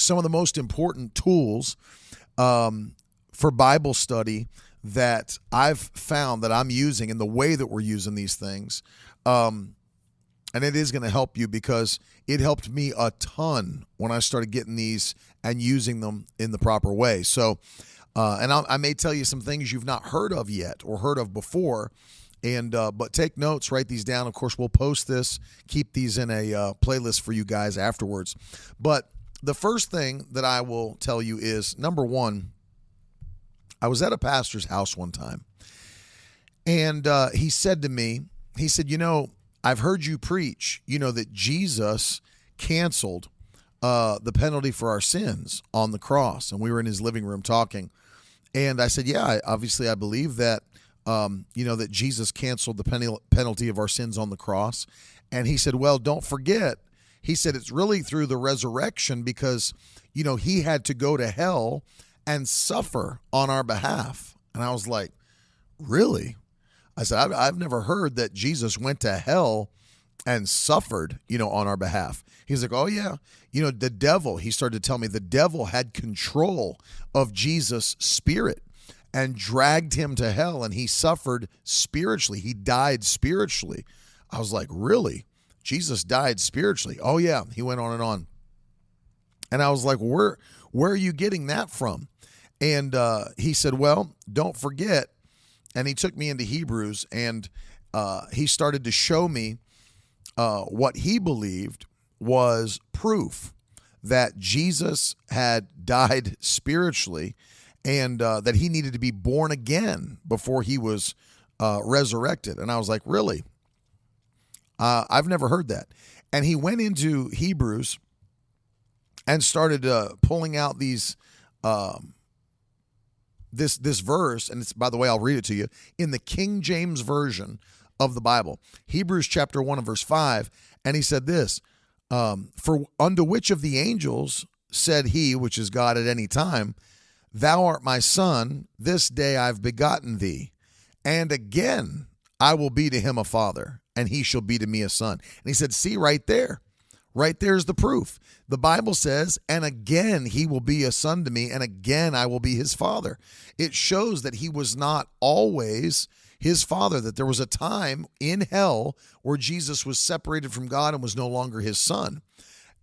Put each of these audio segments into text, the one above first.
some of the most important tools um, for Bible study that I've found that I'm using in the way that we're using these things. Um, and it is going to help you because it helped me a ton when I started getting these and using them in the proper way. So, uh, and I, I may tell you some things you've not heard of yet or heard of before and uh, but take notes, write these down. Of course, we'll post this, keep these in a uh, playlist for you guys afterwards. But the first thing that I will tell you is number one. I was at a pastor's house one time, and uh, he said to me, he said, "You know, I've heard you preach. You know that Jesus canceled uh, the penalty for our sins on the cross." And we were in his living room talking, and I said, "Yeah, I, obviously I believe that." um, you know, that Jesus canceled the penalty of our sins on the cross. And he said, Well, don't forget, he said it's really through the resurrection because, you know, he had to go to hell and suffer on our behalf. And I was like, Really? I said, I've, I've never heard that Jesus went to hell and suffered, you know, on our behalf. He's like, oh, yeah. You know, the devil, he started to tell me the devil had control of Jesus' spirit and dragged him to hell and he suffered spiritually. He died spiritually. I was like, really? Jesus died spiritually. Oh yeah, he went on and on. And I was like, where where are you getting that from? And uh, he said, well, don't forget. And he took me into Hebrews and uh, he started to show me uh, what he believed was proof that Jesus had died spiritually and uh, that he needed to be born again before he was uh, resurrected. And I was like, really? Uh, I've never heard that. And he went into Hebrews and started uh, pulling out these. Um, this this verse, and it's by the way, I'll read it to you in the King James version of the Bible, Hebrews chapter one and verse five, and he said this: um, "For unto which of the angels said he, which is God at any time, Thou art my son, this day I've begotten thee. And again I will be to him a father, and he shall be to me a son. And he said, See right there. Right there's the proof. The Bible says, and again he will be a son to me, and again I will be his father. It shows that he was not always his father, that there was a time in hell where Jesus was separated from God and was no longer his son.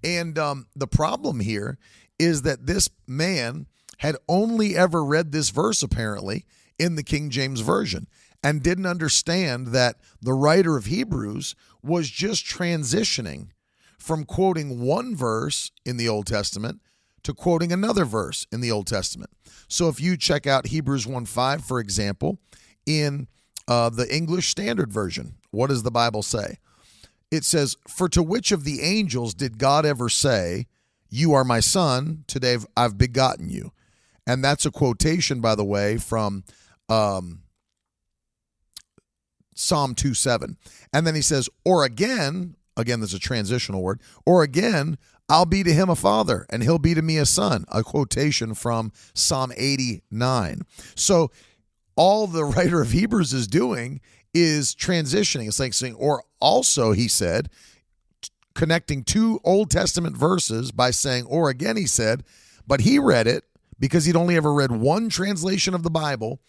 And um, the problem here is that this man had only ever read this verse, apparently, in the King James Version and didn't understand that the writer of Hebrews was just transitioning from quoting one verse in the Old Testament to quoting another verse in the Old Testament. So if you check out Hebrews 1 5, for example, in uh, the English Standard Version, what does the Bible say? It says, For to which of the angels did God ever say, You are my son, today I've begotten you? And that's a quotation, by the way, from um, Psalm 2 7. And then he says, Or again, again, there's a transitional word, or again, I'll be to him a father, and he'll be to me a son. A quotation from Psalm 89. So all the writer of Hebrews is doing is transitioning. It's like saying, or also, he said, connecting two Old Testament verses by saying, or again, he said, but he read it because he'd only ever read one translation of the Bible,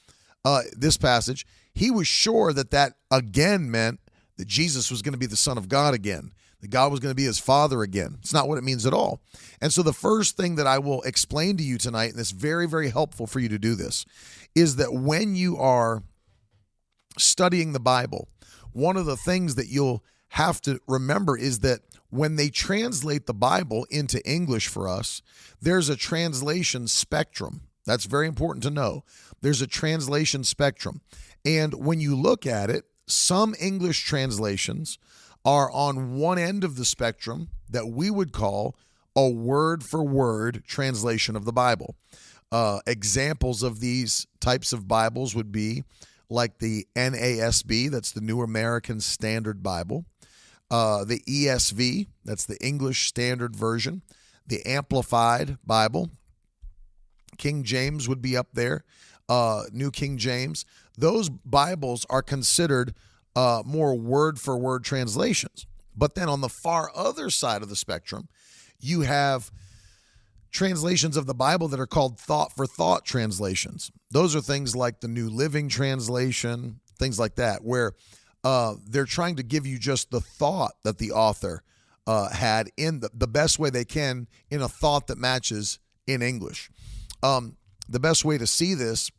uh, this passage, he was sure that that again meant that Jesus was going to be the Son of God again, that God was going to be his Father again. It's not what it means at all. And so, the first thing that I will explain to you tonight, and it's very, very helpful for you to do this, is that when you are studying the Bible, one of the things that you'll have to remember is that when they translate the Bible into English for us, there's a translation spectrum. That's very important to know. There's a translation spectrum. And when you look at it, some English translations are on one end of the spectrum that we would call a word for word translation of the Bible. Uh, examples of these types of Bibles would be like the NASB, that's the New American Standard Bible, uh, the ESV, that's the English Standard Version, the Amplified Bible, King James would be up there, uh, New King James. Those Bibles are considered uh, more word for word translations. But then on the far other side of the spectrum, you have translations of the Bible that are called thought for thought translations. Those are things like the New Living Translation, things like that, where uh, they're trying to give you just the thought that the author uh, had in the, the best way they can in a thought that matches in English. Um, the best way to see this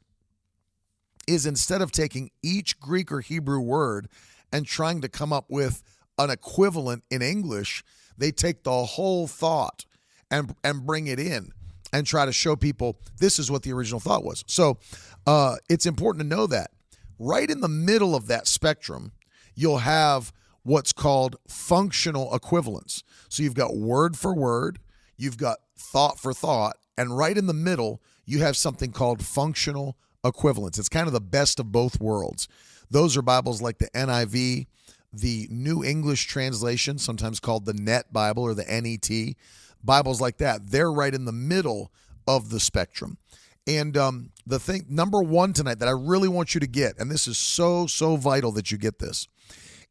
is instead of taking each Greek or Hebrew word and trying to come up with an equivalent in English, they take the whole thought and and bring it in and try to show people this is what the original thought was. So uh, it's important to know that right in the middle of that spectrum, you'll have what's called functional equivalence. So you've got word for word, you've got thought for thought, and right in the middle, you have something called functional equivalence. It's kind of the best of both worlds. Those are Bibles like the NIV, the New English Translation, sometimes called the Net Bible or the NET. Bibles like that, they're right in the middle of the spectrum. And um, the thing, number one tonight that I really want you to get, and this is so, so vital that you get this.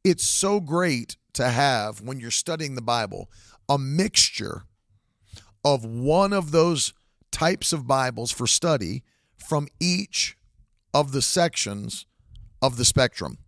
It's so great to have, when you're studying the Bible, a mixture of one of those types of Bibles for study from each of the sections of the spectrum.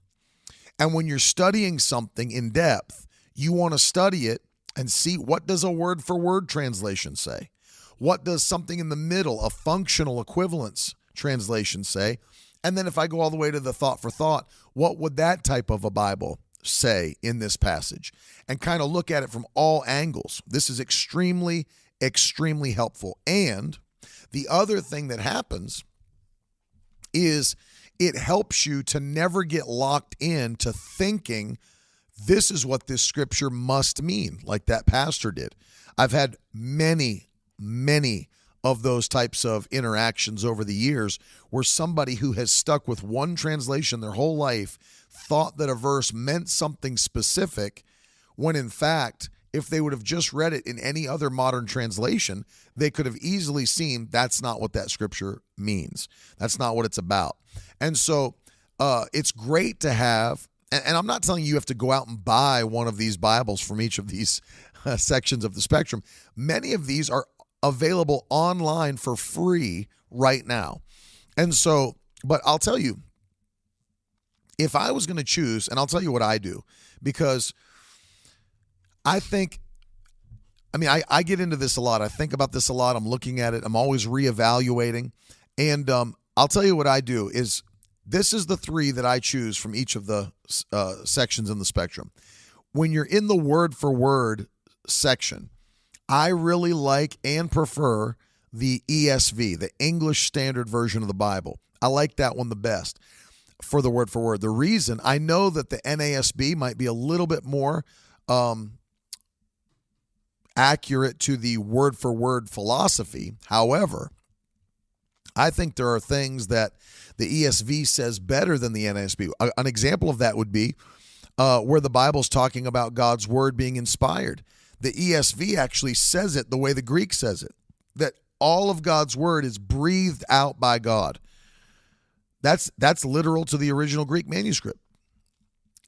And when you're studying something in depth, you want to study it and see what does a word for word translation say? What does something in the middle, a functional equivalence translation say? And then if I go all the way to the thought for thought, what would that type of a Bible say in this passage? And kind of look at it from all angles. This is extremely, extremely helpful. And the other thing that happens is it helps you to never get locked in to thinking this is what this scripture must mean, like that pastor did. I've had many, many of those types of interactions over the years where somebody who has stuck with one translation their whole life thought that a verse meant something specific when in fact if they would have just read it in any other modern translation, they could have easily seen that's not what that scripture means. That's not what it's about. And so uh, it's great to have and, and I'm not telling you you have to go out and buy one of these Bibles from each of these uh, sections of the spectrum. Many of these are available online for free right now. And so, but I'll tell you, if I was going to choose, and I'll tell you what I do, because I think, I mean, I, I get into this a lot. I think about this a lot. I'm looking at it. I'm always reevaluating. And um, I'll tell you what I do is this is the three that I choose from each of the uh, sections in the spectrum. When you're in the word for word section, I really like and prefer the ESV, the English Standard Version of the Bible. I like that one the best for the word for word. The reason I know that the NASB might be a little bit more um, accurate to the word for word philosophy. However, I think there are things that the ESV says better than the NASB. An example of that would be uh, where the Bible's talking about God's word being inspired. The ESV actually says it the way the Greek says it that all of God's word is breathed out by God. That's that's literal to the original Greek manuscript.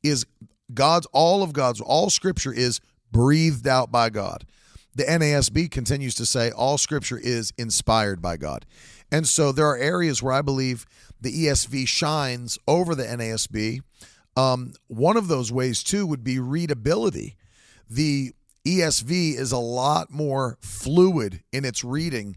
Is God's all of God's all scripture is breathed out by God. The NASB continues to say all scripture is inspired by God. And so there are areas where I believe the ESV shines over the NASB. Um, one of those ways, too, would be readability. The ESV is a lot more fluid in its reading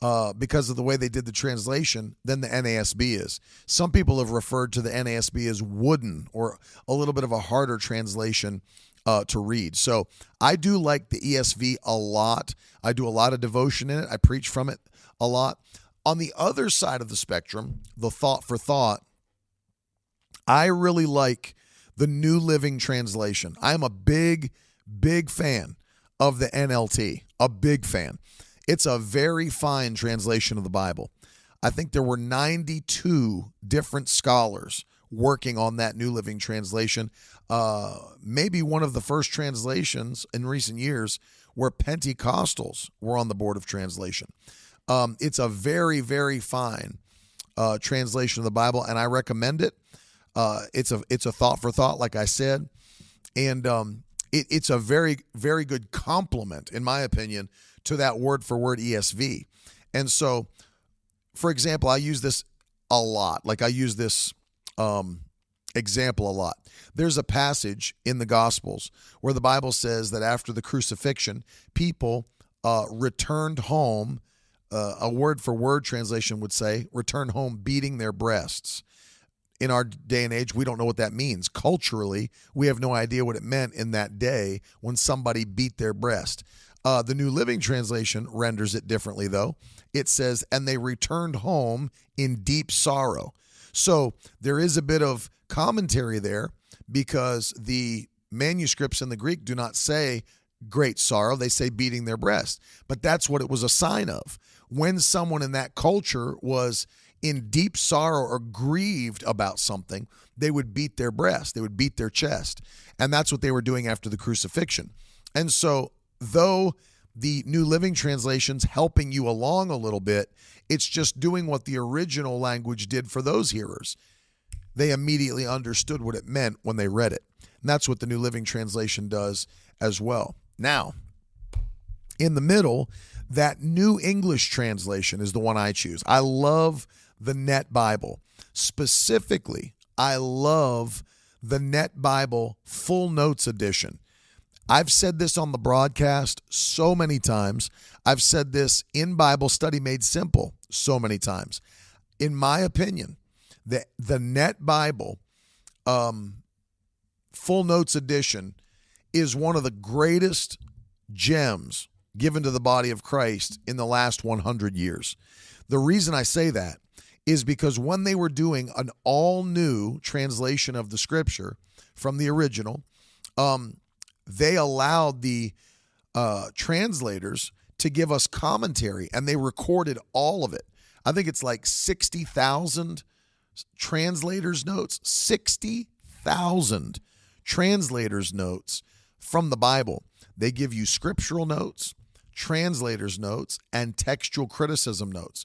uh, because of the way they did the translation than the NASB is. Some people have referred to the NASB as wooden or a little bit of a harder translation uh, to read. So I do like the ESV a lot. I do a lot of devotion in it. I preach from it a lot. On the other side of the spectrum, the thought for thought, I really like the New Living Translation. I'm a big, big fan of the NLT, a big fan. It's a very fine translation of the Bible. I think there were 92 different scholars working on that New Living Translation. Uh, maybe one of the first translations in recent years where Pentecostals were on the board of translation. Um, it's a very, very fine uh, translation of the Bible, and I recommend it. Uh, it's a it's a thought for thought, like I said, and um, it, it's a very very good complement, in my opinion, to that word for word ESV. And so, for example, I use this a lot. Like I use this um, example a lot. There's a passage in the Gospels where the Bible says that after the crucifixion, people uh, returned home. Uh, a word for word translation would say, return home beating their breasts in our day and age, we don't know what that means. Culturally, we have no idea what it meant in that day when somebody beat their breast. Uh, the New Living Translation renders it differently, though. It says, and they returned home in deep sorrow. So there is a bit of commentary there because the manuscripts in the Greek do not say great sorrow, they say beating their breast. But that's what it was a sign of. When someone in that culture was in deep sorrow or grieved about something, they would beat their breast, they would beat their chest. And that's what they were doing after the crucifixion. And so, though the New Living Translation's helping you along a little bit, it's just doing what the original language did for those hearers. They immediately understood what it meant when they read it. And that's what the New Living Translation does as well. Now, in the middle, that New English translation is the one I choose. I love the Net Bible. Specifically, I love the Net Bible Full Notes Edition. I've said this on the broadcast so many times. I've said this in Bible Study Made Simple so many times. In my opinion, the, the Net Bible um, Full Notes Edition is one of the greatest gems given to the body of Christ in the last 100 years. The reason I say that is because when they were doing an all new translation of the scripture from the original, um, they allowed the uh, translators to give us commentary and they recorded all of it. I think it's like 60,000 translators' notes, 60,000 translators' notes from the Bible. They give you scriptural notes, translators' notes, and textual criticism notes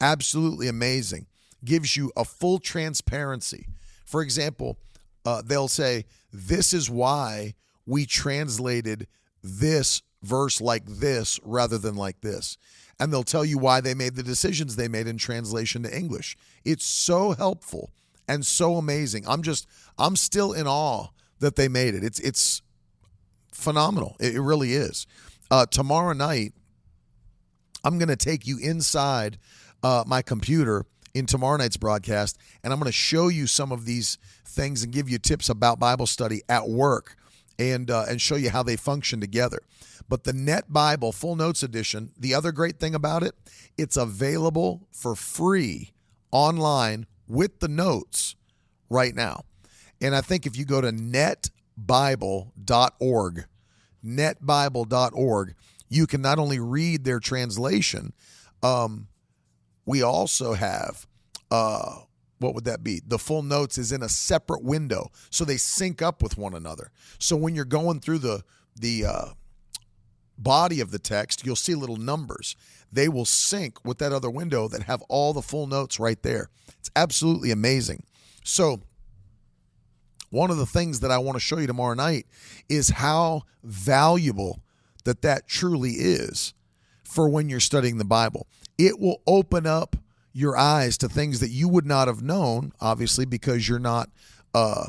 absolutely amazing. Gives you a full transparency. For example, uh, they'll say, This is why we translated this verse like this rather than like this. And they'll tell you why they made the decisions they made in translation to English. It's so helpful and so amazing. I'm just, I'm still in awe that they made it. It's, it's phenomenal. It, really is. Uh, tomorrow night, I'm going to take you inside uh, my computer in tomorrow night's broadcast, and I'm going to show you some of these things and give you tips about Bible study at work, and uh, and show you how they function together. But the Net Bible Full Notes Edition, the other great thing about it, it's available for free online with the notes right now. And I think if you go to netbible.org, netbible.org, you can not only read their translation, um, we also have uh, what would that be? The full notes is in a separate window, so they sync up with one another. So when you're going through the the uh, body of the text, you'll see little numbers. They will sync with that other window that have all the full notes right there. It's absolutely amazing. So one of the things that I want to show you tomorrow night is how valuable that that truly is for when you're studying the Bible it will open up your eyes to things that you would not have known, obviously, because you're not uh,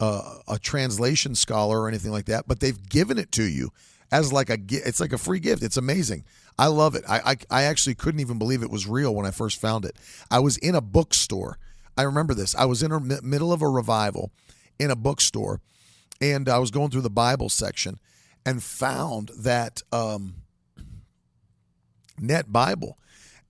uh, a translation scholar or anything like that. But they've given it to you as like a it's like a free gift. It's amazing. I love it. I, I, I actually couldn't even believe it was real when I first found it. I was in a bookstore. I remember this. I was in the middle of a revival in a bookstore, and I was going through the Bible section and found that um, Net Bible,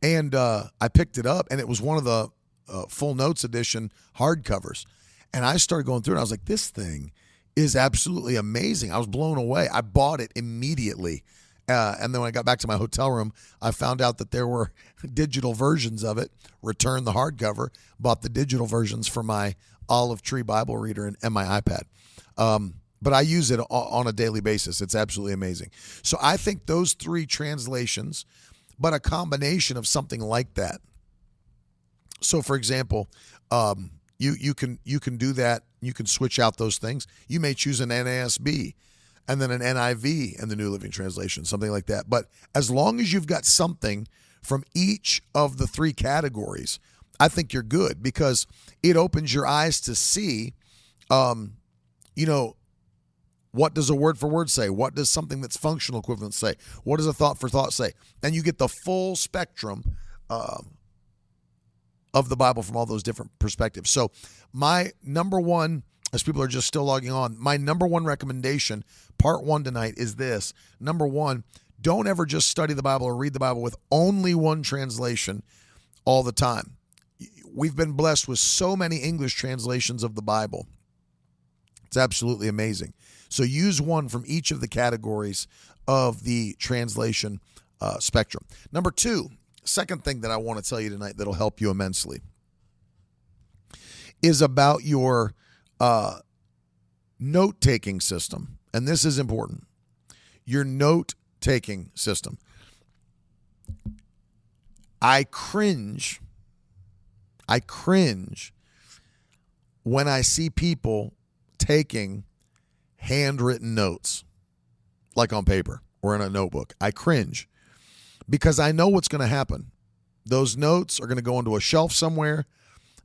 and uh, I picked it up, and it was one of the uh, full notes edition hardcovers, and I started going through it. I was like, this thing is absolutely amazing. I was blown away. I bought it immediately. Uh, and then when I got back to my hotel room, I found out that there were digital versions of it. Returned the hardcover, bought the digital versions for my Olive Tree Bible reader and, and my iPad. Um, but I use it on a daily basis. It's absolutely amazing. So I think those three translations, but a combination of something like that. So, for example, um, you you can you can do that. You can switch out those things. You may choose an NASB and then an NIV and the New Living Translation, something like that. But as long as you've got something from each of the three categories, I think you're good because it opens your eyes to see, um, you know, what does a word for word say? What does something that's functional equivalent say? What does a thought for thought say? And you get the full spectrum uh, of the Bible from all those different perspectives. So, my number one, as people are just still logging on, my number one recommendation, part one tonight, is this. Number one, don't ever just study the Bible or read the Bible with only one translation all the time. We've been blessed with so many English translations of the Bible. It's absolutely amazing. So use one from each of the categories of the translation uh, spectrum. Number two, second thing that I want to tell you tonight that'll help you immensely is about your uh, note taking system. And this is important your note taking system. I cringe. I cringe when I see people taking handwritten notes, like on paper or in a notebook. I cringe because I know what's going to happen. Those notes are going to go into a shelf somewhere,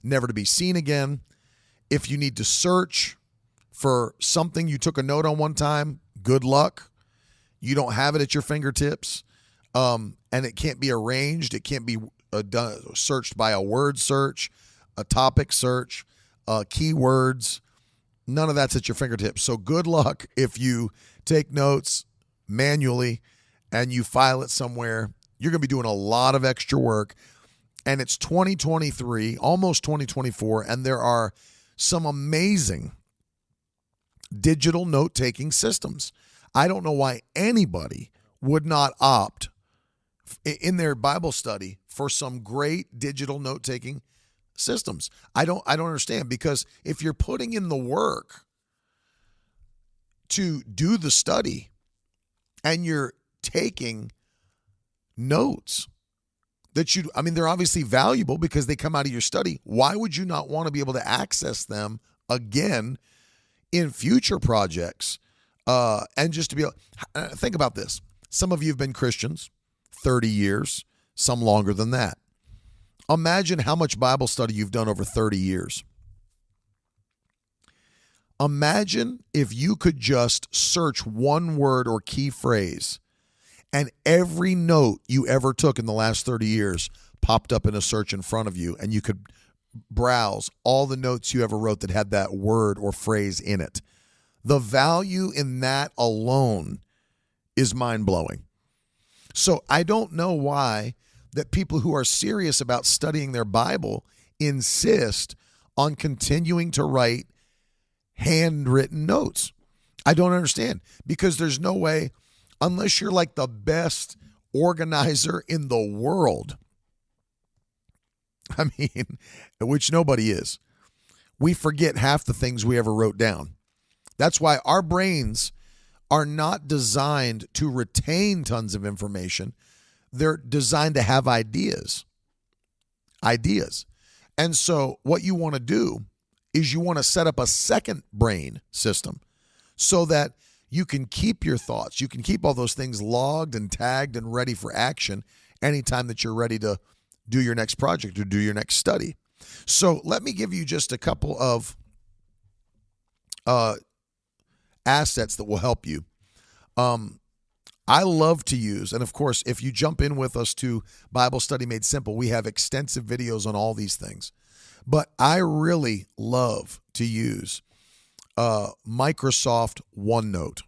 never to be seen again. If you need to search for something you took a note on one time, good luck. You don't have it at your fingertips, um, and it can't be arranged. It can't be uh, done, searched by a word search, a topic search, uh, keywords. None of that's at your fingertips. So good luck if you take notes manually and you file it somewhere. You're going to be doing a lot of extra work. And it's 2023, almost 2024, and there are some amazing digital note taking systems. I don't know why anybody would not opt in their Bible study for some great digital note taking systems. I don't I don't understand because if you're putting in the work to do the study and you're taking notes that you I mean they're obviously valuable because they come out of your study. Why would you not want to be able to access them again in future projects? Uh, and just to be able, uh, think about this. Some of you have been Christians 30 years, some longer than that. Imagine how much Bible study you've done over 30 years. Imagine if you could just search one word or key phrase and every note you ever took in the last 30 years popped up in a search in front of you and you could browse all the notes you ever wrote that had that word or phrase in it. The value in that alone is mind blowing. So I don't know why that people who are serious about studying their Bible insist on continuing to write handwritten notes. I don't understand because there's no way, unless you're like the best organizer in the world. I mean, which nobody is. We forget half the things we ever wrote down. That's why our brains are not designed to retain tons of information they're designed to have ideas. Ideas. And so, what you want to do is you want to set up a second brain system so that you can keep your thoughts, you can keep all those things logged and tagged and ready for action anytime that you're ready to do your next project or do your next study. So, let me give you just a couple of uh, assets that will help you. Um, I love to use, and of course, if you jump in with us to Bible Study Made Simple, we have extensive videos on all these things. But I really love to use uh, Microsoft OneNote.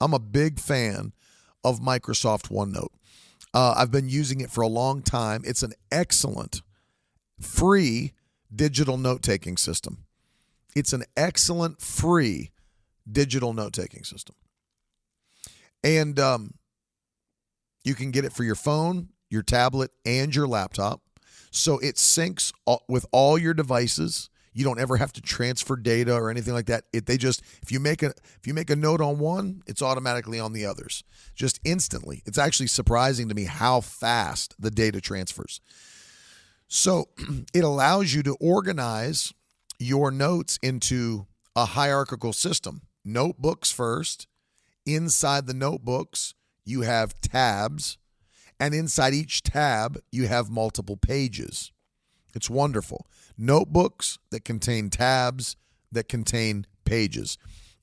I'm a big fan of Microsoft OneNote. Uh, I've been using it for a long time. It's an excellent free digital note taking system. It's an excellent free digital note taking system. And um, you can get it for your phone, your tablet, and your laptop. So it syncs with all your devices. You don't ever have to transfer data or anything like that. It they just if you make a if you make a note on one, it's automatically on the others. Just instantly. It's actually surprising to me how fast the data transfers. So it allows you to organize your notes into a hierarchical system. Notebooks first. Inside the notebooks, you have tabs. And inside each tab, you have multiple pages. It's wonderful. Notebooks that contain tabs that contain pages.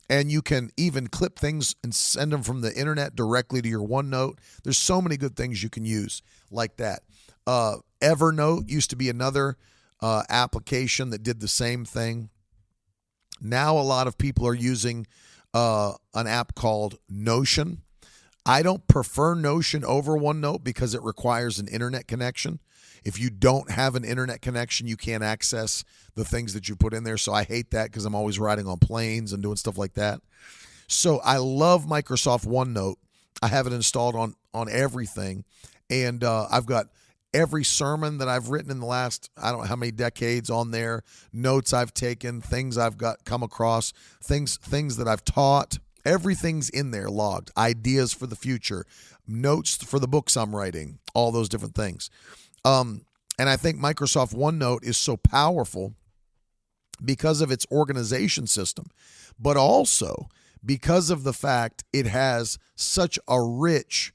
And you can even clip things and send them from the internet directly to your OneNote. There's so many good things you can use like that. Uh, Evernote used to be another uh, application that did the same thing. Now, a lot of people are using uh, an app called Notion. I don't prefer Notion over OneNote because it requires an internet connection. If you don't have an internet connection, you can't access the things that you put in there. So I hate that because I'm always riding on planes and doing stuff like that. So I love Microsoft OneNote. I have it installed on on everything, and uh, I've got every sermon that I've written in the last I don't know how many decades on there, notes I've taken, things I've got come across, things things that I've taught. Everything's in there logged. Ideas for the future, notes for the books I'm writing, all those different things. Um, and I think Microsoft OneNote is so powerful because of its organization system, but also because of the fact it has such a rich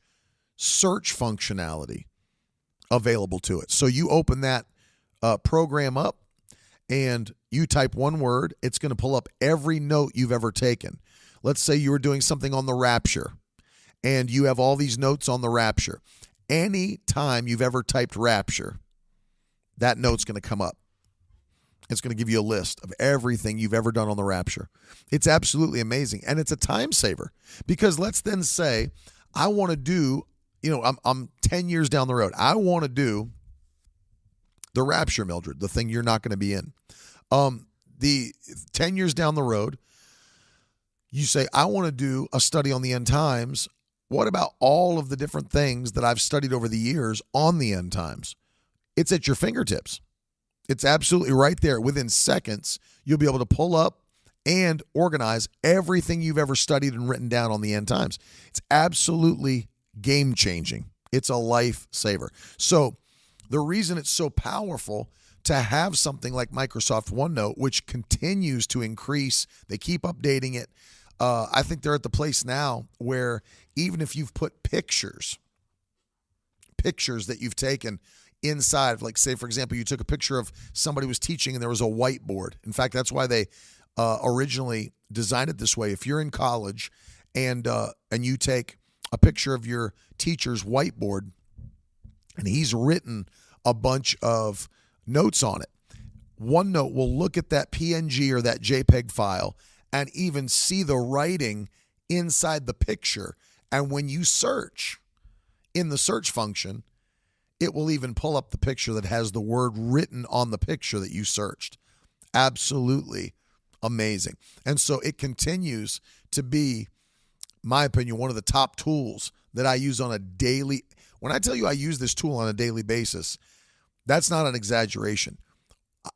search functionality available to it. So you open that uh, program up and you type one word, it's going to pull up every note you've ever taken. Let's say you were doing something on the rapture and you have all these notes on the rapture any time you've ever typed rapture, that note's going to come up. It's going to give you a list of everything you've ever done on the rapture. It's absolutely amazing. And it's a time saver because let's then say, I want to do, you know, I'm, I'm 10 years down the road. I want to do the rapture, Mildred, the thing you're not going to be in. Um, the 10 years down the road, you say, I want to do a study on the end times. What about all of the different things that I've studied over the years on the end times? It's at your fingertips. It's absolutely right there. Within seconds, you'll be able to pull up and organize everything you've ever studied and written down on the end times. It's absolutely game changing. It's a lifesaver. So, the reason it's so powerful to have something like Microsoft OneNote, which continues to increase, they keep updating it. Uh, I think they're at the place now where even if you've put pictures, pictures that you've taken inside, like say for example, you took a picture of somebody was teaching and there was a whiteboard. In fact, that's why they uh, originally designed it this way. If you're in college and uh, and you take a picture of your teacher's whiteboard and he's written a bunch of notes on it, OneNote will look at that PNG or that JPEG file and even see the writing inside the picture. And when you search in the search function, it will even pull up the picture that has the word written on the picture that you searched. Absolutely amazing. And so it continues to be, my opinion, one of the top tools that I use on a daily. When I tell you I use this tool on a daily basis, that's not an exaggeration.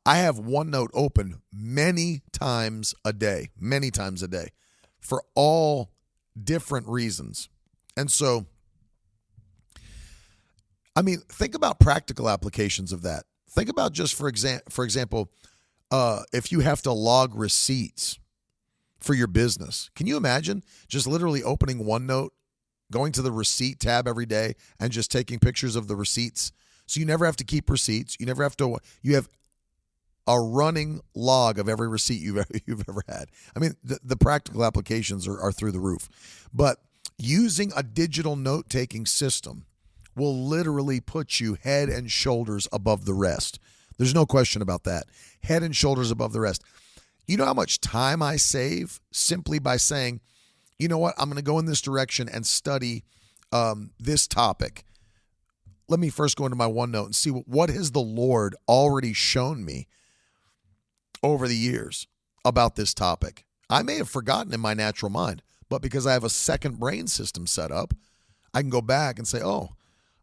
I have OneNote open many times a day, many times a day for all different reasons. And so, I mean, think about practical applications of that. Think about just for example, for example, uh, if you have to log receipts for your business. Can you imagine just literally opening OneNote, going to the receipt tab every day, and just taking pictures of the receipts? So you never have to keep receipts. You never have to. You have a running log of every receipt you've ever, you've ever had. I mean, the, the practical applications are, are through the roof. But using a digital note taking system will literally put you head and shoulders above the rest. There's no question about that. Head and shoulders above the rest. You know how much time I save simply by saying, you know what, I'm going to go in this direction and study um, this topic. Let me first go into my OneNote and see what, what has the Lord already shown me over the years about this topic. I may have forgotten in my natural mind, but because I have a second brain system set up, I can go back and say, oh,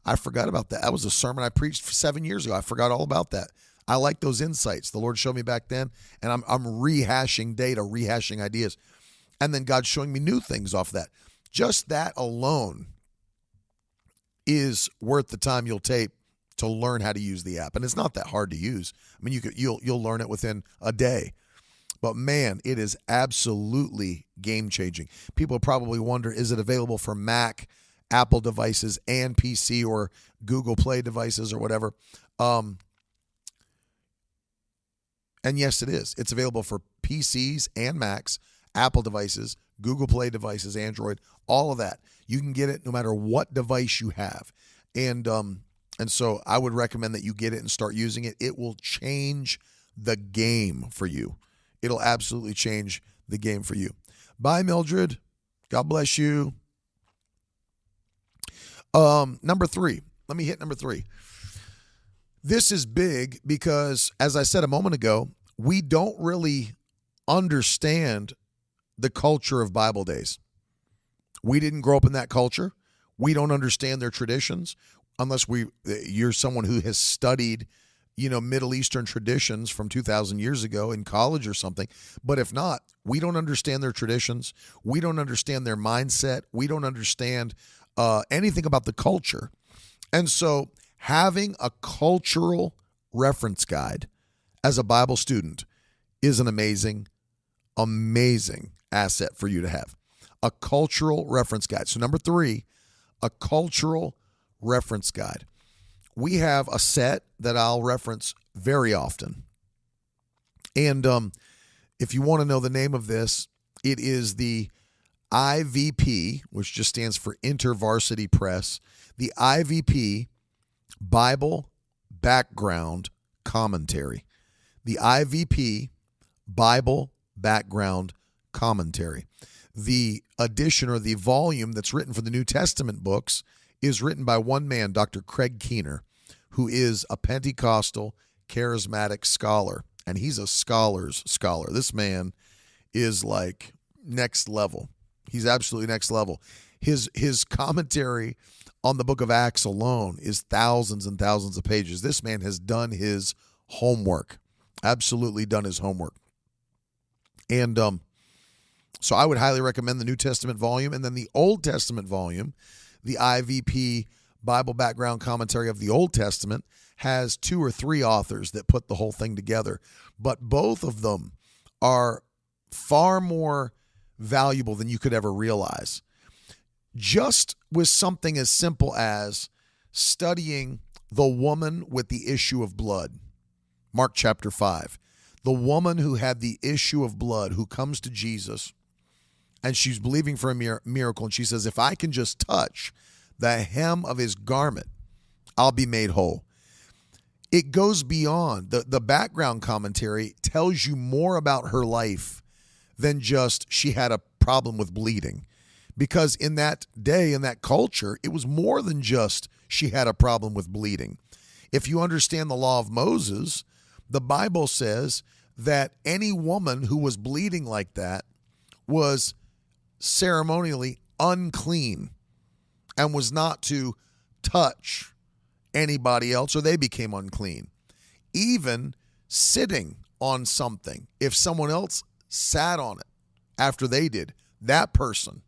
I forgot about that. That was a sermon I preached seven years ago. I forgot all about that. I like those insights the Lord showed me back then, and I'm, I'm rehashing data, rehashing ideas. And then God's showing me new things off that. Just that alone is worth the time you'll take to learn how to use the app. And it's not that hard to use. I mean, you could you'll you'll learn it within a day. But man, it is absolutely game changing. People probably wonder is it available for Mac, Apple devices, and PC or Google Play devices or whatever? Um, and yes, it is. It's available for PCs and Macs, Apple devices, Google Play devices, Android, all of that. You can get it no matter what device you have. And um, and so I would recommend that you get it and start using it. It will change the game for you. It'll absolutely change the game for you. Bye, Mildred. God bless you. Um, number three. Let me hit number three. This is big because, as I said a moment ago, we don't really understand the culture of Bible days. We didn't grow up in that culture. We don't understand their traditions unless we you're someone who has studied you know Middle Eastern traditions from 2000 years ago in college or something. But if not, we don't understand their traditions. We don't understand their mindset. We don't understand uh, anything about the culture. And so, having a cultural reference guide as a Bible student is an amazing, amazing asset for you to have. A cultural reference guide. So, number three, a cultural reference guide we have a set that I'll reference very often. And um, if you want to know the name of this, it is the IVP, which just stands for InterVarsity Press, the IVP Bible Background Commentary. The IVP Bible Background Commentary. The edition or the volume that's written for the New Testament books is written by one man, Dr. Craig Keener, who is a Pentecostal charismatic scholar. And he's a scholar's scholar. This man is like next level. He's absolutely next level. His his commentary on the book of Acts alone is thousands and thousands of pages. This man has done his homework. Absolutely done his homework. And um so I would highly recommend the New Testament volume and then the Old Testament volume the IVP Bible background commentary of the Old Testament has two or three authors that put the whole thing together, but both of them are far more valuable than you could ever realize. Just with something as simple as studying the woman with the issue of blood, Mark chapter 5. The woman who had the issue of blood who comes to Jesus and she's believing for a miracle. And she says, If I can just touch the hem of his garment, I'll be made whole. It goes beyond the, the background commentary, tells you more about her life than just she had a problem with bleeding. Because in that day, in that culture, it was more than just she had a problem with bleeding. If you understand the law of Moses, the Bible says that any woman who was bleeding like that was ceremonially unclean and was not to touch anybody else or they became unclean. Even sitting on something, if someone else sat on it after they did, that person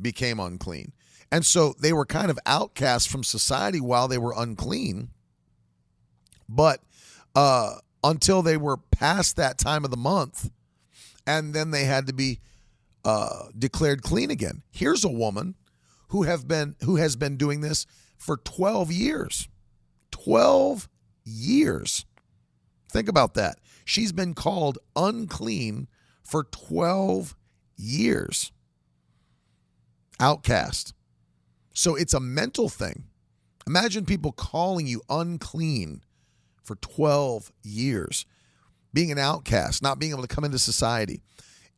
became unclean. And so they were kind of outcast from society while they were unclean. But uh, until they were past that time of the month, and then they had to be uh, declared clean again. Here's a woman who have been who has been doing this for 12 years. 12 years. Think about that. She's been called unclean for 12 years. Outcast. So it's a mental thing. Imagine people calling you unclean for 12 years, being an outcast, not being able to come into society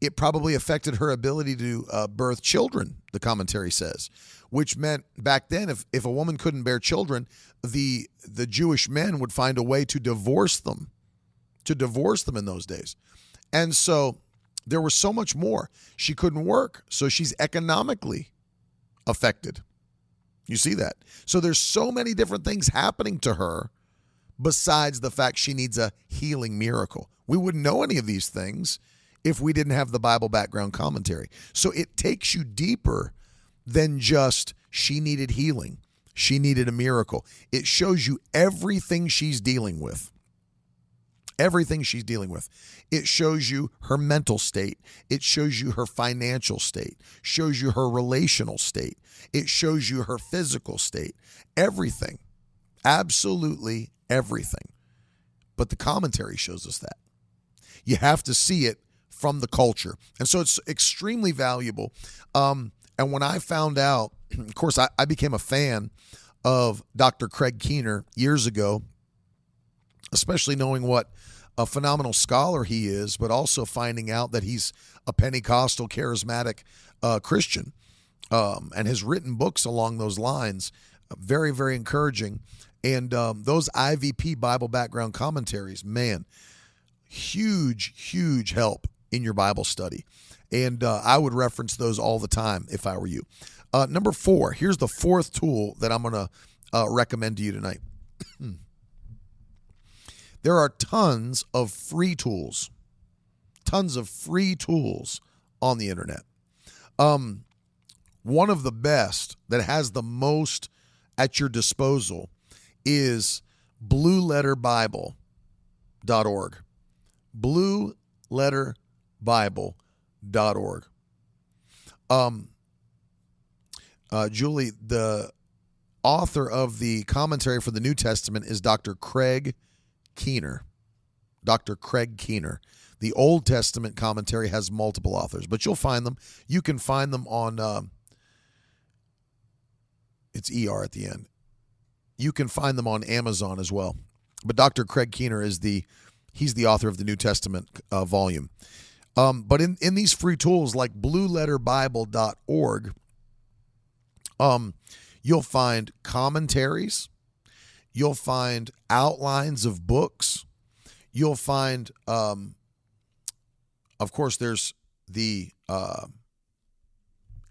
it probably affected her ability to uh, birth children, the commentary says, which meant back then, if, if a woman couldn't bear children, the, the Jewish men would find a way to divorce them, to divorce them in those days. And so there was so much more. She couldn't work, so she's economically affected. You see that? So there's so many different things happening to her besides the fact she needs a healing miracle. We wouldn't know any of these things if we didn't have the Bible background commentary. So it takes you deeper than just she needed healing. She needed a miracle. It shows you everything she's dealing with everything she's dealing with. It shows you her mental state. It shows you her financial state, shows you her relational state. It shows you her physical state. Everything. Absolutely everything. But the commentary shows us that. You have to see it from the culture. And so it's extremely valuable. Um, and when I found out, of course, I, I became a fan of Dr. Craig Keener years ago, especially knowing what a phenomenal scholar he is, but also finding out that he's a Pentecostal charismatic uh, Christian um, and has written books along those lines. Very, very encouraging. And um, those IVP Bible background commentaries, man, huge, huge help in your Bible study. And uh, I would reference those all the time if I were you. Uh, number four, here's the fourth tool that I'm going to uh, recommend to you tonight. There are tons of free tools, tons of free tools on the internet. Um, one of the best that has the most at your disposal is blueletterbible.org. Blueletterbible.org. Um, uh, Julie, the author of the commentary for the New Testament is Dr. Craig Keener, Dr. Craig Keener. The Old Testament commentary has multiple authors, but you'll find them. You can find them on, uh, it's ER at the end. You can find them on Amazon as well. But Dr. Craig Keener is the, he's the author of the New Testament uh, volume. Um, but in, in these free tools like blueletterbible.org, um, you'll find commentaries, You'll find outlines of books. You'll find, um, of course, there's the uh,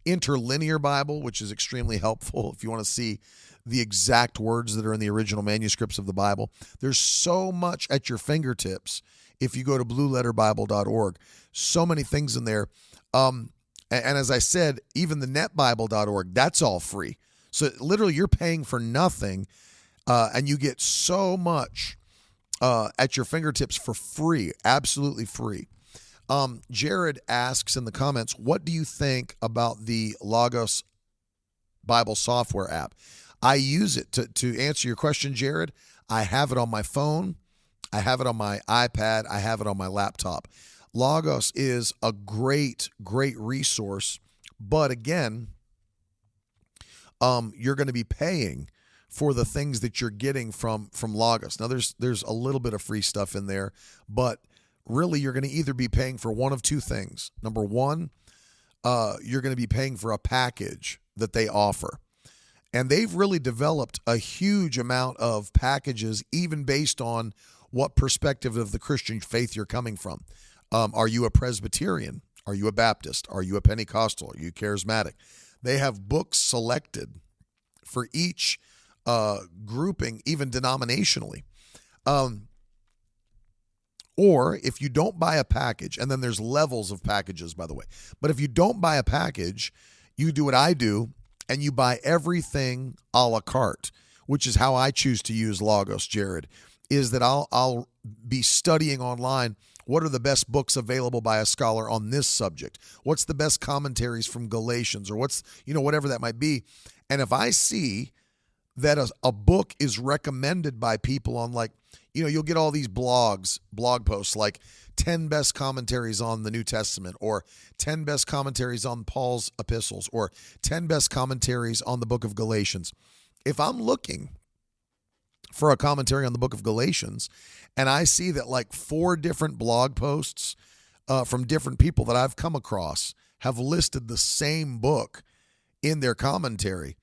interlinear Bible, which is extremely helpful if you want to see the exact words that are in the original manuscripts of the Bible. There's so much at your fingertips if you go to blueletterbible.org. So many things in there. Um, and, and as I said, even the netbible.org, that's all free. So literally, you're paying for nothing uh, and you get so much uh, at your fingertips for free, absolutely free. Um, Jared asks in the comments, what do you think about the Logos Bible software app? I use it to, to answer your question, Jared. I have it on my phone, I have it on my iPad, I have it on my laptop. Logos is a great, great resource, but again, um, you're going to be paying for the things that you're getting from from Logos. Now there's there's a little bit of free stuff in there, but really you're going to either be paying for one of two things. Number 1, uh, you're going to be paying for a package that they offer. And they've really developed a huge amount of packages even based on what perspective of the Christian faith you're coming from. Um, are you a Presbyterian? Are you a Baptist? Are you a Pentecostal? Are you charismatic? They have books selected for each uh, grouping, even denominationally. Um, or if you don't buy a package, and then there's levels of packages, by the way. But if you don't buy a package, you do what I do and you buy everything a la carte, which is how I choose to use Logos, Jared, is that I'll, I'll be studying online what are the best books available by a scholar on this subject? What's the best commentaries from Galatians or what's, you know, whatever that might be. And if I see that a, a book is recommended by people on like you know you'll get all these blogs blog posts like 10 best commentaries on the new testament or 10 best commentaries on paul's epistles or 10 best commentaries on the book of galatians. If i'm looking for a commentary on the book of galatians and i see that like four different blog posts uh, from different people that i've come across have listed the same book in their commentary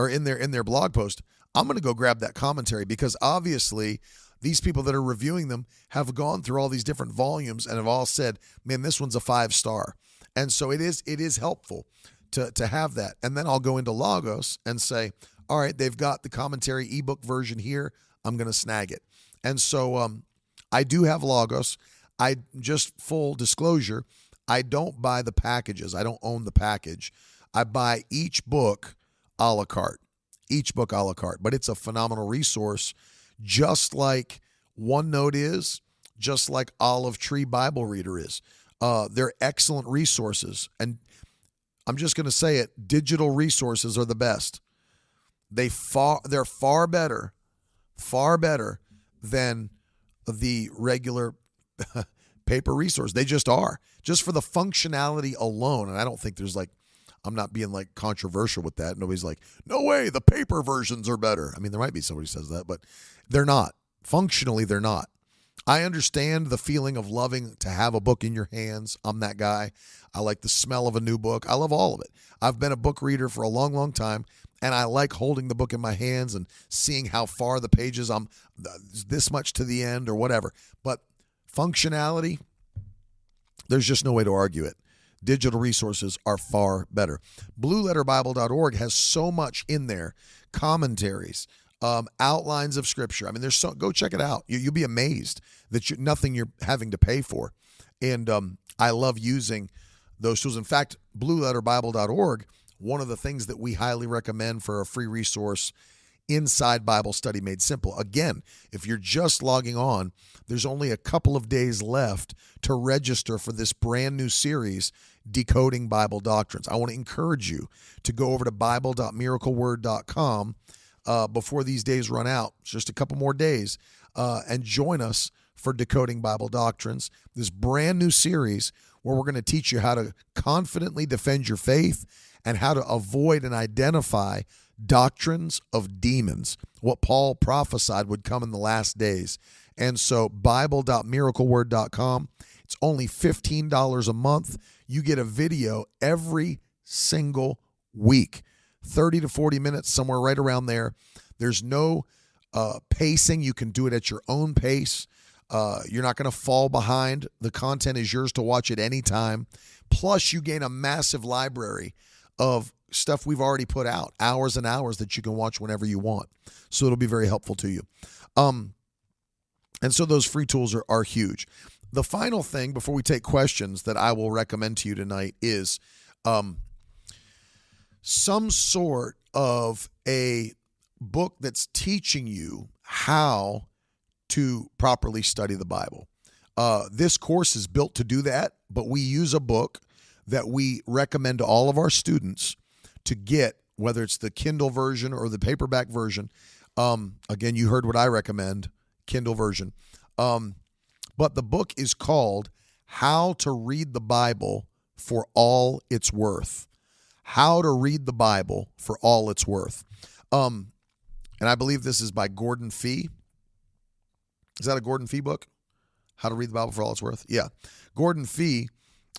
or in their in their blog post, I'm going to go grab that commentary because obviously these people that are reviewing them have gone through all these different volumes and have all said, "Man, this one's a five star." And so it is it is helpful to to have that. And then I'll go into Logos and say, "All right, they've got the commentary ebook version here. I'm going to snag it." And so um, I do have Logos. I just full disclosure, I don't buy the packages. I don't own the package. I buy each book a la carte, each book a la carte. But it's a phenomenal resource, just like OneNote is, just like Olive Tree Bible Reader is. Uh, they're excellent resources. And I'm just going to say it digital resources are the best. They far they're far better, far better than the regular paper resource. They just are. Just for the functionality alone. And I don't think there's like I'm not being like controversial with that. Nobody's like, no way, the paper versions are better. I mean, there might be somebody says that, but they're not. Functionally, they're not. I understand the feeling of loving to have a book in your hands. I'm that guy. I like the smell of a new book. I love all of it. I've been a book reader for a long, long time, and I like holding the book in my hands and seeing how far the pages I'm uh, this much to the end or whatever. But functionality, there's just no way to argue it digital resources are far better. BlueLetterBible.org has so much in there commentaries, um, outlines of scripture. I mean, there's so go check it out. You, will be amazed that you, nothing you're having to pay for. And um, I love using those tools. In fact, BlueLetterBible.org, one of the things that we highly recommend for a free resource inside Bible Study Made Simple. Again, if you're just logging on, there's only a couple of days left to register for this brand new series, Decoding Bible Doctrines. I want to encourage you to go over to Bible.miracleword.com uh, before these days run out. It's just a couple more days, uh, and join us for Decoding Bible Doctrines, this brand new series where we're going to teach you how to confidently defend your faith and how to avoid and identify doctrines of demons, what Paul prophesied would come in the last days. And so, Bible.miracleword.com, it's only $15 a month. You get a video every single week, 30 to 40 minutes, somewhere right around there. There's no uh, pacing. You can do it at your own pace. Uh, you're not going to fall behind. The content is yours to watch at any time. Plus, you gain a massive library of stuff we've already put out, hours and hours that you can watch whenever you want. So it'll be very helpful to you. Um, and so those free tools are, are huge. The final thing before we take questions that I will recommend to you tonight is um, some sort of a book that's teaching you how to properly study the Bible. Uh, this course is built to do that, but we use a book that we recommend to all of our students to get, whether it's the Kindle version or the paperback version. Um, again, you heard what I recommend Kindle version. Um, but the book is called How to Read the Bible for All It's Worth. How to Read the Bible for All It's Worth. Um, and I believe this is by Gordon Fee. Is that a Gordon Fee book? How to Read the Bible for All It's Worth? Yeah. Gordon Fee.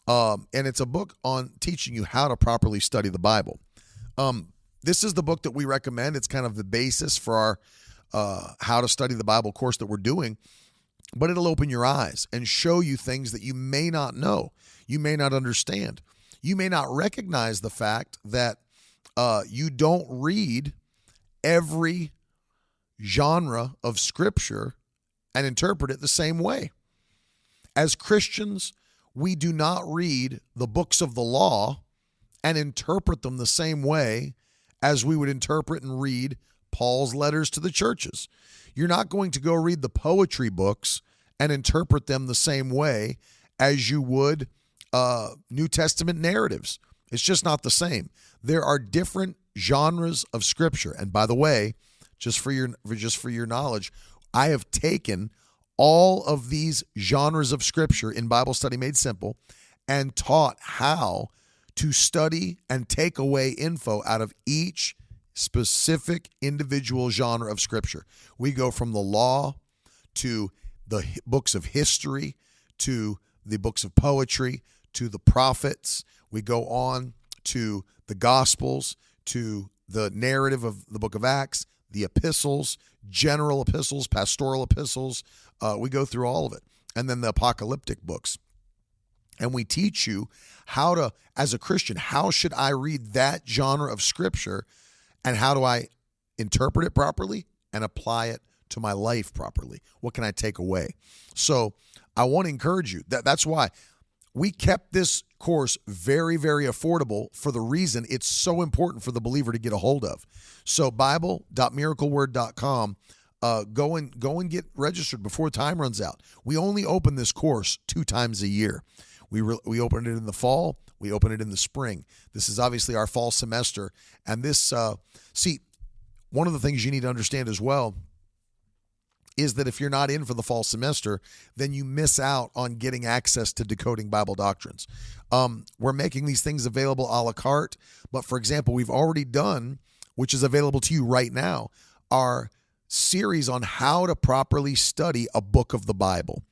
Um, and it's a book on teaching you how to properly study the Bible. Um, this is the book that we recommend. It's kind of the basis for our uh, how to study the Bible course that we're doing, but it'll open your eyes and show you things that you may not know, you may not understand, you may not recognize the fact that uh, you don't read every genre of Scripture and interpret it the same way. As Christians, we do not read the books of the law and interpret them the same way as we would interpret and read Paul's letters to the churches. You're not going to go read the poetry books and interpret them the same way as you would uh, New Testament narratives. It's just not the same. There are different genres of scripture. And by the way, just for your just for your knowledge, I have taken all of these genres of scripture in Bible Study Made Simple and taught how to study and take away info out of each specific individual genre of scripture. We go from the law to the books of history to the books of poetry to the prophets. We go on to the gospels to the narrative of the book of Acts, the epistles, general epistles, pastoral epistles. Uh, we go through all of it. And then the apocalyptic books. And we teach you how to, as a Christian, how should I read that genre of scripture and how do I interpret it properly and apply it to my life properly? What can I take away? So I want to encourage you. That that's why we kept this course very, very affordable for the reason it's so important for the believer to get a hold of. So Bible.miracleword.com. Uh, go and go and get registered before time runs out. We only open this course two times a year. We re- we open it in the fall. We opened it in the spring. This is obviously our fall semester, and this uh, see one of the things you need to understand as well is that if you're not in for the fall semester, then you miss out on getting access to decoding Bible doctrines. Um, we're making these things available a la carte, but for example, we've already done, which is available to you right now, our series on how to properly study a book of the Bible.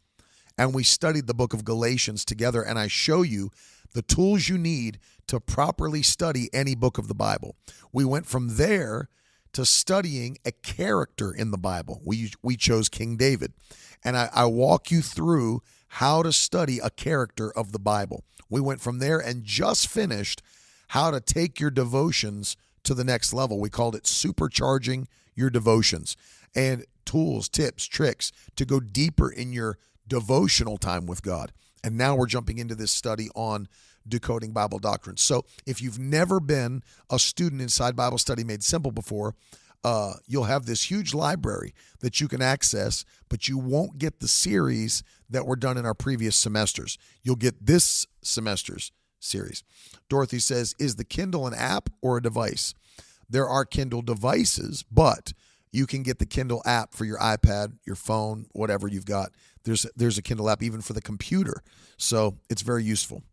And we studied the book of Galatians together, and I show you the tools you need to properly study any book of the Bible. We went from there to studying a character in the Bible. We we chose King David, and I, I walk you through how to study a character of the Bible. We went from there and just finished how to take your devotions to the next level. We called it supercharging your devotions and tools, tips, tricks to go deeper in your devotional time with God. And now we're jumping into this study on decoding Bible doctrine. So if you've never been a student inside Bible Study Made Simple before, uh, you'll have this huge library that you can access, but you won't get the series that were done in our previous semesters. You'll get this semester's series. Dorothy says, Is the Kindle an app or a device? There are Kindle devices, but you can get the Kindle app for your iPad, your phone, whatever you've got. There's there's a Kindle app even for the computer. So it's very useful.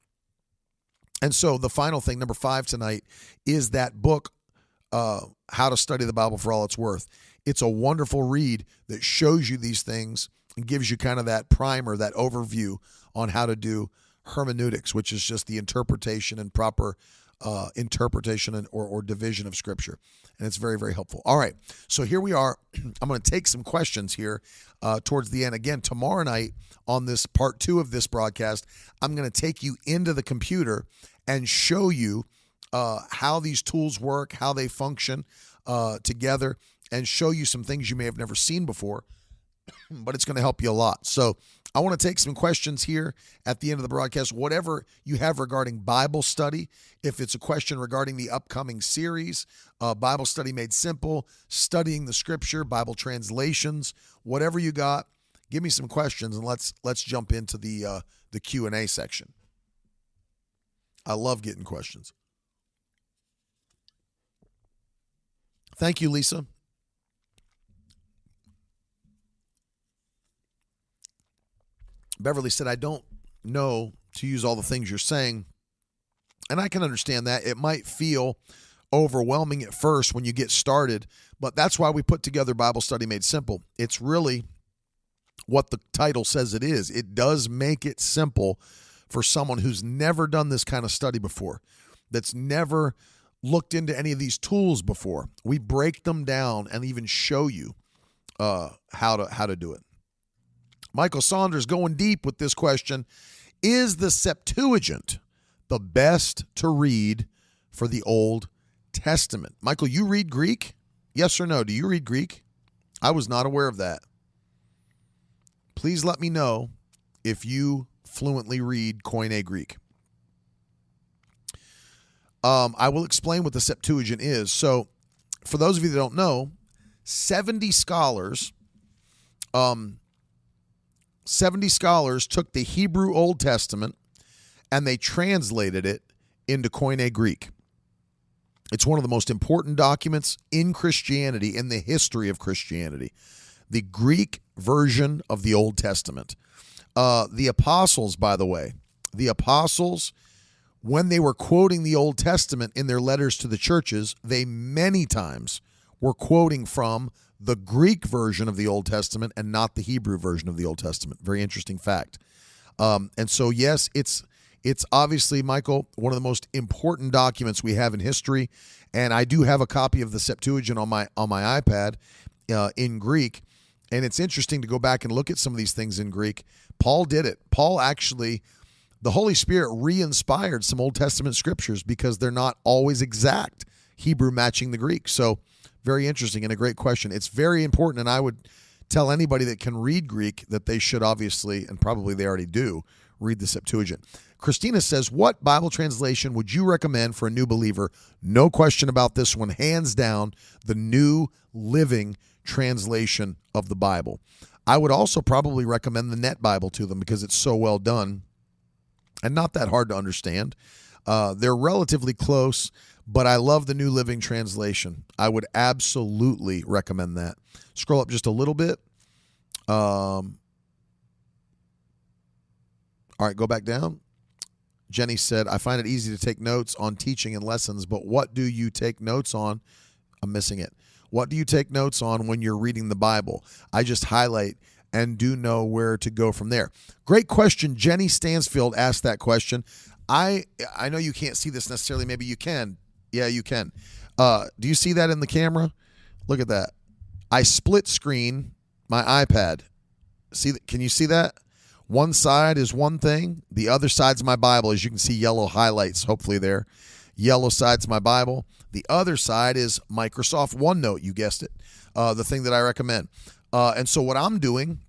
And so the final thing, number five tonight, is that book, uh, How to Study the Bible for All It's Worth. It's a wonderful read that shows you these things and gives you kind of that primer, that overview on how to do hermeneutics, which is just the interpretation and proper uh, interpretation and, or, or division of Scripture. And it's very, very helpful. All right. So here we are. I'm going to take some questions here uh, towards the end. Again, tomorrow night on this part two of this broadcast, I'm going to take you into the computer and show you uh, how these tools work, how they function uh, together, and show you some things you may have never seen before. but it's going to help you a lot. So I want to take some questions here at the end of the broadcast. Whatever you have regarding Bible study, if it's a question regarding the upcoming series, uh, Bible study made simple, studying the Scripture, Bible translations, whatever you got, give me some questions and let's let's jump into the uh, the Q and A section. I love getting questions. Thank you, Lisa. Beverly said, I don't know to use all the things you're saying. And I can understand that. It might feel overwhelming at first when you get started, but that's why we put together Bible Study Made Simple. It's really what the title says it is. It does make it simple for someone who's never done this kind of study before, that's never looked into any of these tools before. We break them down and even show you uh, how to how to do it. Michael Saunders going deep with this question Is the Septuagint the best to read for the Old Testament? Michael, you read Greek? Yes or no? Do you read Greek? I was not aware of that. Please let me know if you fluently read Koine Greek. Um, I will explain what the Septuagint is. So, for those of you that don't know, 70 scholars um, 70 scholars took the Hebrew Old Testament and they translated it into Koine Greek. It's one of the most important documents in Christianity, in the history of Christianity. The Greek version of the Old Testament. Uh, the apostles, by the way, the apostles, when they were quoting the Old Testament in their letters to the churches, they many times were quoting from the Greek version of the Old Testament and not the Hebrew version of the Old Testament. Very interesting fact. Um, and so, yes, it's It's obviously, Michael, one of the most important documents we have in history, and I do have a copy of the Septuagint on my on my iPad uh, in Greek. And it's interesting to go back and look at some of these things in Greek. Paul did it. Paul actually, the Holy Spirit re inspired some Old Testament scriptures because they're not always exact, Hebrew matching the Greek. So, very interesting and a great question. It's very important. And I would tell anybody that can read Greek that they should obviously, and probably they already do, read the Septuagint. Christina says, What Bible translation would you recommend for a new believer? No question about this one. Hands down, the New Living Translation of the Bible. I would also probably recommend the Net Bible to them because it's so well done and not that hard to understand. Uh, they're relatively close, but I love the New Living Translation. I would absolutely recommend that. Scroll up just a little bit. Um, all right, go back down. Jenny said, I find it easy to take notes on teaching and lessons, but what do you take notes on? I'm missing it. What do you take notes on when you're reading the Bible? I just highlight and do know where to go from there. Great question. Jenny Stansfield asked that question. I I know you can't see this necessarily. Maybe you can. Yeah, you can. Uh, do you see that in the camera? Look at that. I split screen my iPad. See, can you see that? One side is one thing. The other side's my Bible, as you can see yellow highlights, hopefully there. Yellow side's my Bible. The other side is Microsoft OneNote. You guessed it, uh, the thing that I recommend. Uh, and so what I'm doing,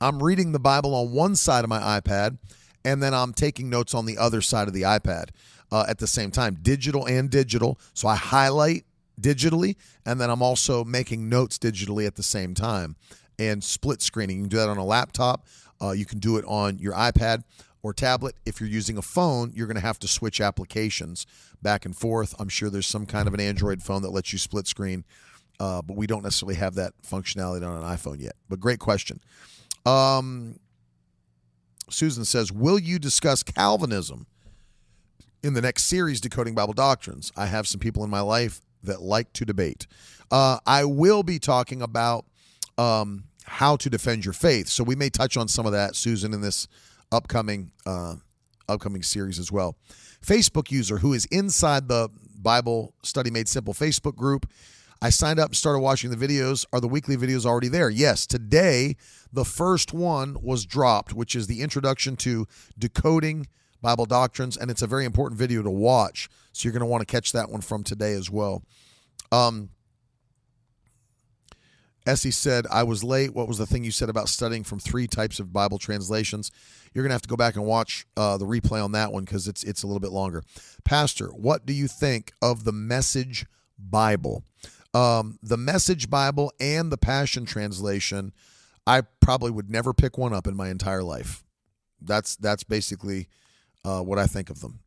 I'm reading the Bible on one side of my iPad, and then I'm taking notes on the other side of the iPad uh, at the same time, digital and digital. So I highlight digitally, and then I'm also making notes digitally at the same time and split screening. You can do that on a laptop. Uh, you can do it on your iPad or tablet. If you're using a phone, you're going to have to switch applications back and forth. I'm sure there's some kind of an Android phone that lets you split screen, uh, but we don't necessarily have that functionality on an iPhone yet. But great question. Um, Susan says, Will you discuss Calvinism in the next series, Decoding Bible Doctrines? I have some people in my life that like to debate. Uh, I will be talking about um, how to defend your faith. So we may touch on some of that, Susan, in this upcoming uh, upcoming series as well. Facebook user who is inside the Bible Study Made Simple Facebook group. I signed up and started watching the videos. Are the weekly videos already there? Yes. Today, the first one was dropped, which is the introduction to decoding Bible doctrines, and it's a very important video to watch. So you're going to want to catch that one from today as well. Um, Essie said, I was late. What was the thing you said about studying from three types of Bible translations? You're going to have to go back and watch uh, the replay on that one because it's, it's a little bit longer. Pastor, what do you think of the Message Bible? Um, the Message Bible and the Passion Translation, I probably would never pick one up in my entire life. That's that's basically uh, what I think of them.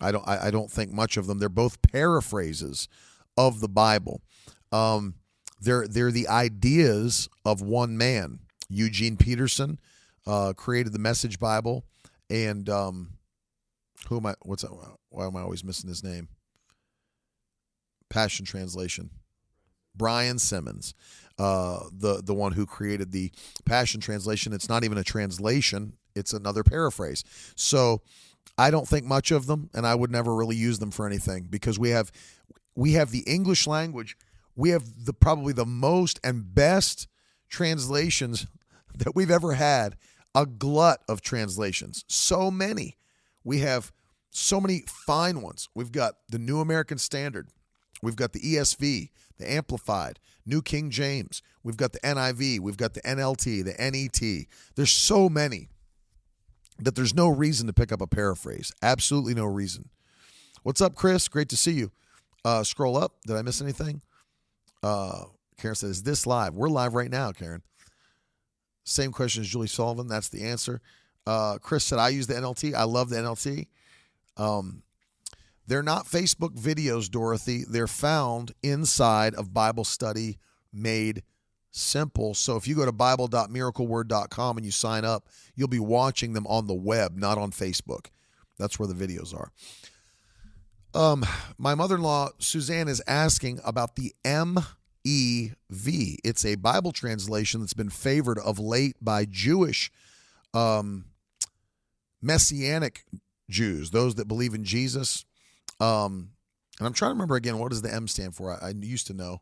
I don't I, I, don't think much of them. They're both paraphrases of the Bible. Um, they're they're the ideas of one man. Eugene Peterson uh, created the Message Bible, and um, who am I? What's that? Why am I always missing his name? Passion Translation. Brian Simmons, uh, the the one who created the Passion Translation. It's not even a translation; it's another paraphrase. So I don't think much of them, and I would never really use them for anything because we have we have the English language we have the probably the most and best translations that we've ever had. A glut of translations. So many. We have so many fine ones. We've got the New American Standard. We've got the ESV, the Amplified, New King James. We've got the NIV. We've got the NLT, the NET. There's so many that there's no reason to pick up a paraphrase. Absolutely no reason. What's up, Chris? Great to see you. Uh, scroll up. Did I miss anything? Uh, Karen says, Is this live? We're live right now, Karen. Same question as Julie Sullivan. That's the answer. Uh, Chris said, I use the NLT. I love the NLT. Um, they're not Facebook videos, Dorothy. They're found inside of Bible study made simple. So if you go to bible.miracleword.com and you sign up, you'll be watching them on the web, not on Facebook. That's where the videos are. Um, my mother in law, Suzanne, is asking about the MEV. It's a Bible translation that's been favored of late by Jewish um, Messianic Jews, those that believe in Jesus. Um, and I'm trying to remember again, what does the M stand for? I, I used to know.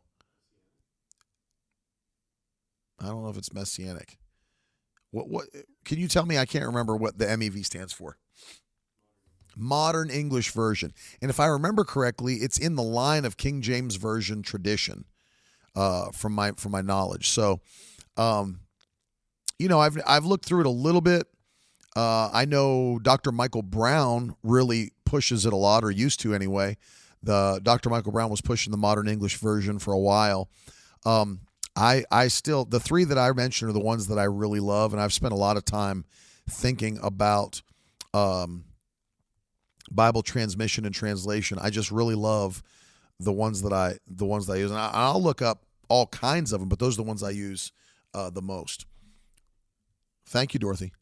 I don't know if it's Messianic. What what can you tell me? I can't remember what the MEV stands for. Modern English Version. And if I remember correctly, it's in the line of King James Version tradition, uh, from my from my knowledge. So um, you know, I've I've looked through it a little bit. Uh, I know Dr. Michael Brown really pushes it a lot, or used to anyway. The Dr. Michael Brown was pushing the modern English version for a while. Um, I I still the three that I mentioned are the ones that I really love, and I've spent a lot of time thinking about um, Bible transmission and translation. I just really love the ones that I the ones that I use, and I, will look up all kinds of them, but those are the ones I use uh, the most. Thank you, Dorothy.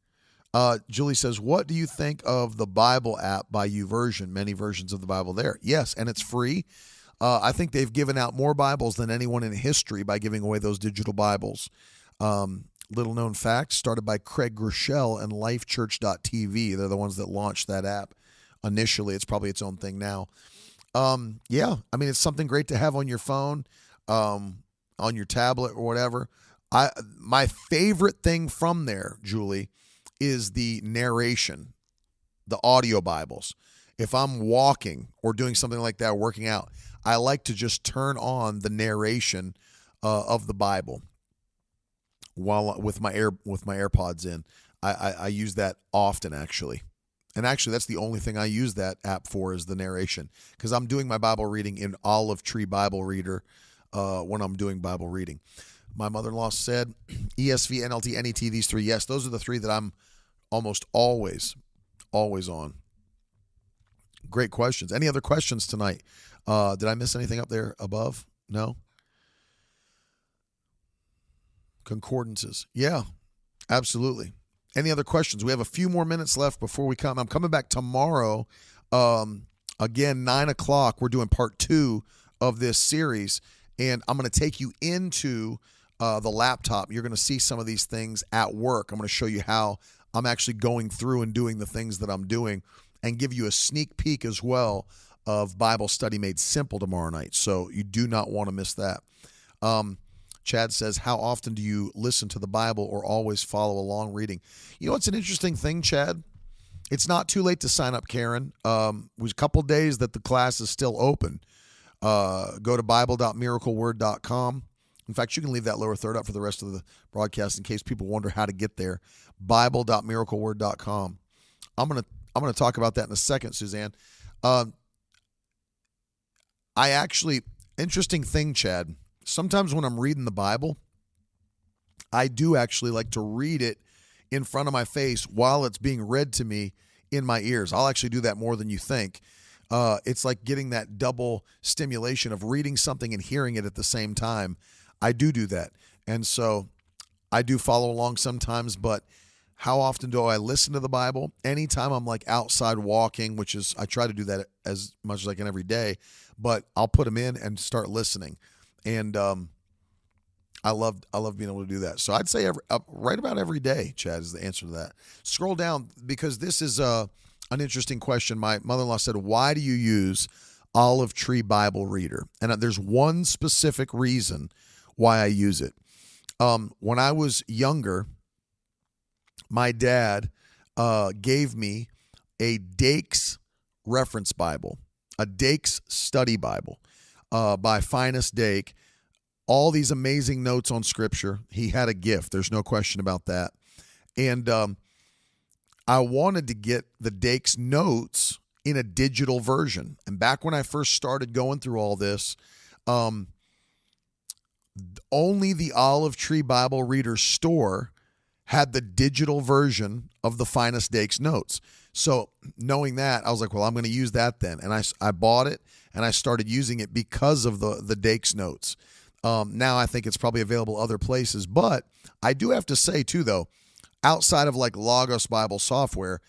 Uh, Julie says, "What do you think of the Bible app by YouVersion? Many versions of the Bible there. Yes, and it's free. Uh, I think they've given out more Bibles than anyone in history by giving away those digital Bibles. Um, little known fact started by Craig Groeschel and lifechurch.tv. They're the ones that launched that app initially. It's probably its own thing now. Um, yeah, I mean, it's something great to have on your phone, um, on your tablet or whatever. I my favorite thing from there, Julie, is the narration, the audio Bibles. If I'm walking or doing something like that, working out, I like to just turn on the narration uh, of the Bible while with my air with my AirPods in. I, I, I use that often actually. And actually, that's the only thing I use that app for is the narration because I'm doing my Bible reading in Olive Tree Bible Reader uh, when I'm doing Bible reading. My mother in law said ESV, NLT, NET, these three. Yes, those are the three that I'm almost always, always on. Great questions. Any other questions tonight? Uh, did I miss anything up there above? No. Concordances. Yeah, absolutely. Any other questions? We have a few more minutes left before we come. I'm coming back tomorrow. Um, again, nine o'clock. We're doing part two of this series, and I'm going to take you into uh, the laptop. You're going to see some of these things at work. I'm going to show you how I'm actually going through and doing the things that I'm doing, and give you a sneak peek as well of Bible Study Made Simple tomorrow night. So you do not want to miss that. Um, Chad says, How often do you listen to the Bible or always follow along reading? You know, it's an interesting thing, Chad. It's not too late to sign up, Karen. Um, it was a couple days that the class is still open. Uh, go to Bible.miracleword.com. In fact, you can leave that lower third up for the rest of the broadcast in case people wonder how to get there. Bible.miracleword.com. I'm gonna I'm gonna talk about that in a second, Suzanne. Um, I actually, interesting thing, Chad. Sometimes when I'm reading the Bible, I do actually like to read it in front of my face while it's being read to me in my ears. I'll actually do that more than you think. Uh, it's like getting that double stimulation of reading something and hearing it at the same time. I do do that. And so I do follow along sometimes, but how often do I listen to the Bible? Anytime I'm like outside walking, which is, I try to do that as much as I can every day but I'll put them in and start listening. And um, I love I love being able to do that. So I'd say every, uh, right about every day, Chad is the answer to that. Scroll down because this is uh, an interesting question. My mother-in-law said, "Why do you use Olive Tree Bible Reader?" And uh, there's one specific reason why I use it. Um, when I was younger, my dad uh, gave me a Dake's reference Bible a Dake's Study Bible uh, by Finis Dake. All these amazing notes on Scripture. He had a gift. There's no question about that. And um, I wanted to get the Dake's notes in a digital version. And back when I first started going through all this, um, only the Olive Tree Bible Reader store had the digital version of the Finis Dake's notes. So knowing that, I was like, well, I'm going to use that then, and I, I bought it and I started using it because of the the Dake's notes. Um, now I think it's probably available other places, but I do have to say too, though, outside of like Logos Bible software,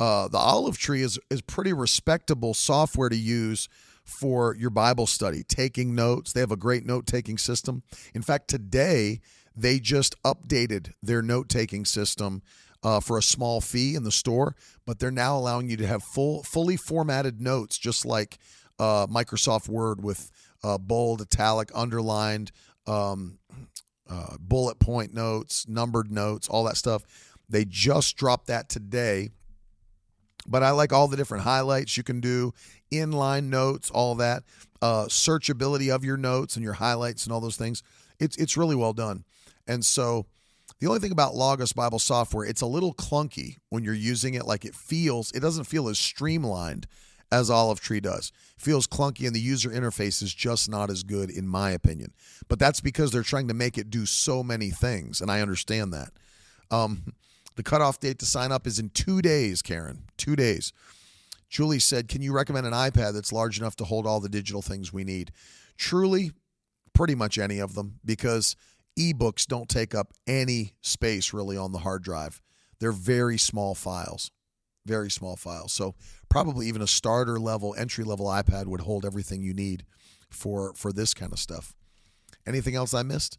uh, the Olive Tree is is pretty respectable software to use for your Bible study, taking notes. They have a great note taking system. In fact, today they just updated their note taking system uh, for a small fee in the store, but they're now allowing you to have full, fully formatted notes, just like uh, Microsoft Word with uh, bold, italic, underlined, um, uh, bullet point notes, numbered notes, all that stuff. They just dropped that today. But I like all the different highlights you can do, inline notes, all that, uh, searchability of your notes and your highlights and all those things. It's it's really well done. And so the only thing about Logos Bible software, it's a little clunky when you're using it. Like it feels, it doesn't feel as streamlined as Olive Tree does. It feels clunky and the user interface is just not as good, in my opinion. But that's because they're trying to make it do so many things, and I understand that. Um, the cutoff date to sign up is in two days, Karen. Two days. Julie said, Can you recommend an iPad that's large enough to hold all the digital things we need? Truly, pretty much any of them, because ebooks don't take up any space really on the hard drive. They're very small files, very small files. So probably even a starter level, entry level iPad would hold everything you need for for this kind of stuff. Anything else I missed?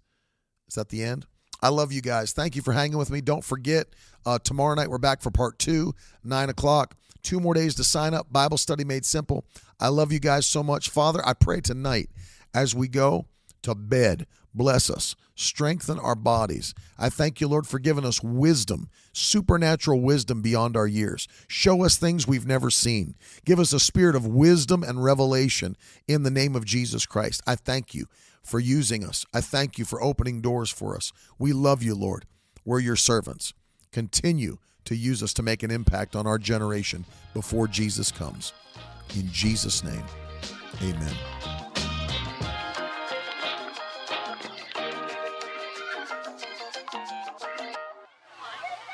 Is that the end? I love you guys. Thank you for hanging with me. Don't forget, uh, tomorrow night we're back for part two, nine o'clock. Two more days to sign up. Bible study made simple. I love you guys so much. Father, I pray tonight as we go to bed, bless us, strengthen our bodies. I thank you, Lord, for giving us wisdom, supernatural wisdom beyond our years. Show us things we've never seen. Give us a spirit of wisdom and revelation in the name of Jesus Christ. I thank you for using us. I thank you for opening doors for us. We love you, Lord. We're your servants. Continue to use us to make an impact on our generation before Jesus comes. In Jesus' name, amen.